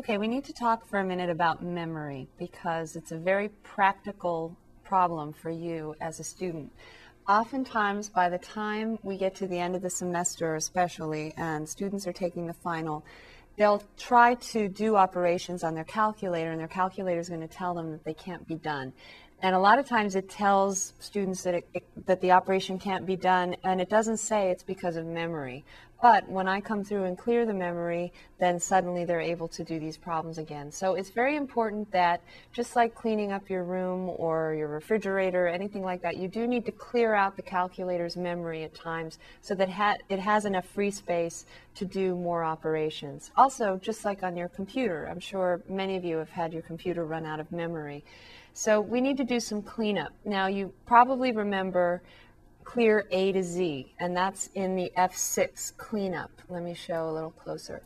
Okay, we need to talk for a minute about memory because it's a very practical problem for you as a student. Oftentimes, by the time we get to the end of the semester, especially, and students are taking the final, they'll try to do operations on their calculator, and their calculator is going to tell them that they can't be done. And a lot of times it tells students that, it, it, that the operation can't be done, and it doesn't say it's because of memory. But when I come through and clear the memory, then suddenly they're able to do these problems again. So it's very important that, just like cleaning up your room or your refrigerator, anything like that, you do need to clear out the calculator's memory at times so that ha it has enough free space to do more operations. Also, just like on your computer, I'm sure many of you have had your computer run out of memory. So we need to do some cleanup. Now, you probably remember clear A to Z, and that's in the F6 cleanup. Let me show a little closer.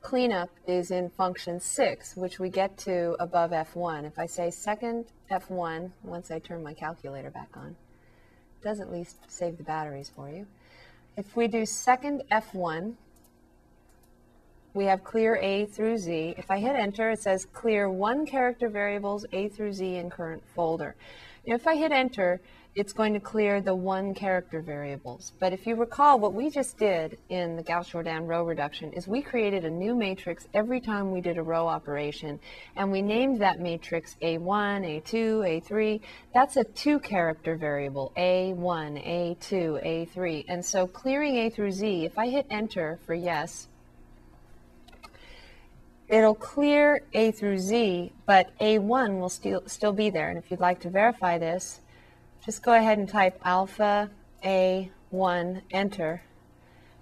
Cleanup is in function 6, which we get to above F1. If I say second F1, once I turn my calculator back on, it does at least save the batteries for you. If we do second F1, we have clear A through Z. If I hit enter, it says clear one character variables A through Z in current folder. Now, if I hit enter, it's going to clear the one character variables. But if you recall, what we just did in the Gauss-Jordan row reduction is we created a new matrix every time we did a row operation, and we named that matrix A1, A2, A3. That's a two character variable, A1, A2, A3. And so clearing A through Z, if I hit enter for yes, it'll clear A through Z, but A1 will still, still be there. And if you'd like to verify this, just go ahead and type alpha A1, enter,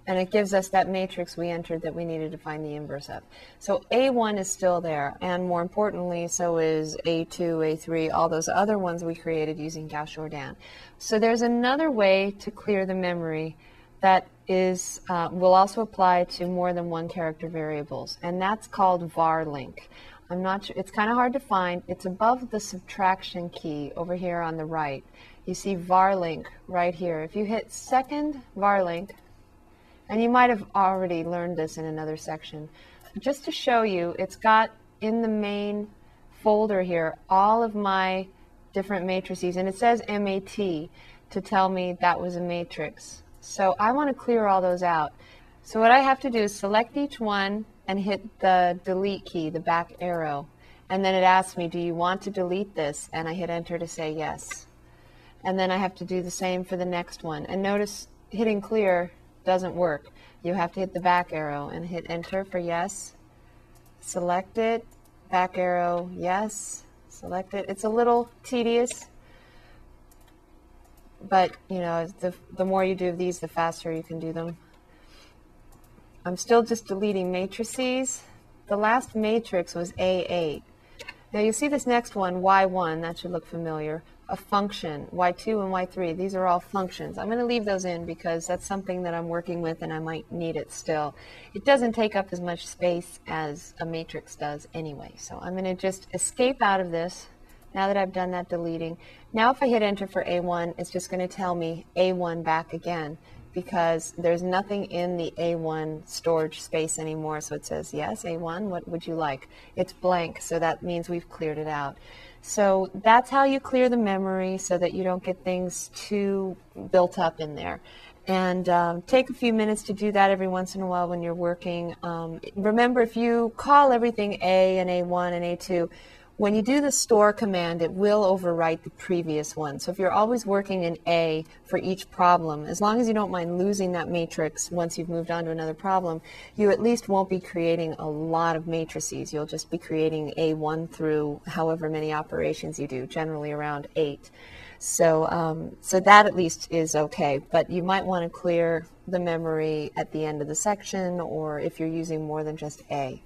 and it gives us that matrix we entered that we needed to find the inverse of. So A1 is still there, and more importantly, so is A2, A3, all those other ones we created using Gauss-Jordan. So there's another way to clear the memory that is uh, will also apply to more than one character variables, and that's called varlink. I'm not sure, it's kind of hard to find. It's above the subtraction key over here on the right. You see varlink right here. If you hit second varlink, and you might have already learned this in another section, just to show you, it's got in the main folder here all of my different matrices, and it says MAT to tell me that was a matrix. So I want to clear all those out. So what I have to do is select each one and hit the delete key, the back arrow. And then it asks me, do you want to delete this? And I hit enter to say yes. And then I have to do the same for the next one. And notice hitting clear doesn't work. You have to hit the back arrow and hit enter for yes. Select it, back arrow, yes. Select it. It's a little tedious but you know, the, the more you do these, the faster you can do them. I'm still just deleting matrices. The last matrix was A8. Now you see this next one, Y1, that should look familiar. A function, Y2 and Y3, these are all functions. I'm going to leave those in because that's something that I'm working with and I might need it still. It doesn't take up as much space as a matrix does anyway. So I'm going to just escape out of this now that I've done that deleting. Now if I hit enter for A1, it's just going to tell me A1 back again because there's nothing in the A1 storage space anymore. So it says, yes, A1, what would you like? It's blank, so that means we've cleared it out. So that's how you clear the memory so that you don't get things too built up in there. And um, take a few minutes to do that every once in a while when you're working. Um, remember, if you call everything A and A1 and A2, when you do the store command, it will overwrite the previous one. So if you're always working in A for each problem, as long as you don't mind losing that matrix once you've moved on to another problem, you at least won't be creating a lot of matrices. You'll just be creating A1 through however many operations you do, generally around eight. So, um, so that at least is okay, but you might want to clear the memory at the end of the section or if you're using more than just A.